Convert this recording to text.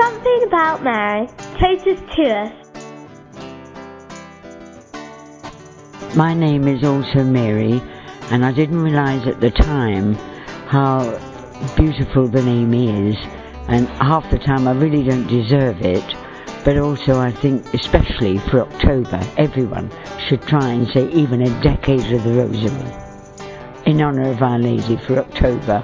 Something about Mary traces to us. My name is also Mary, and I didn't realise at the time how beautiful the name is, and half the time I really don't deserve it. But also, I think, especially for October, everyone should try and say even a decade of the Rosary in honour of Our Lady for October.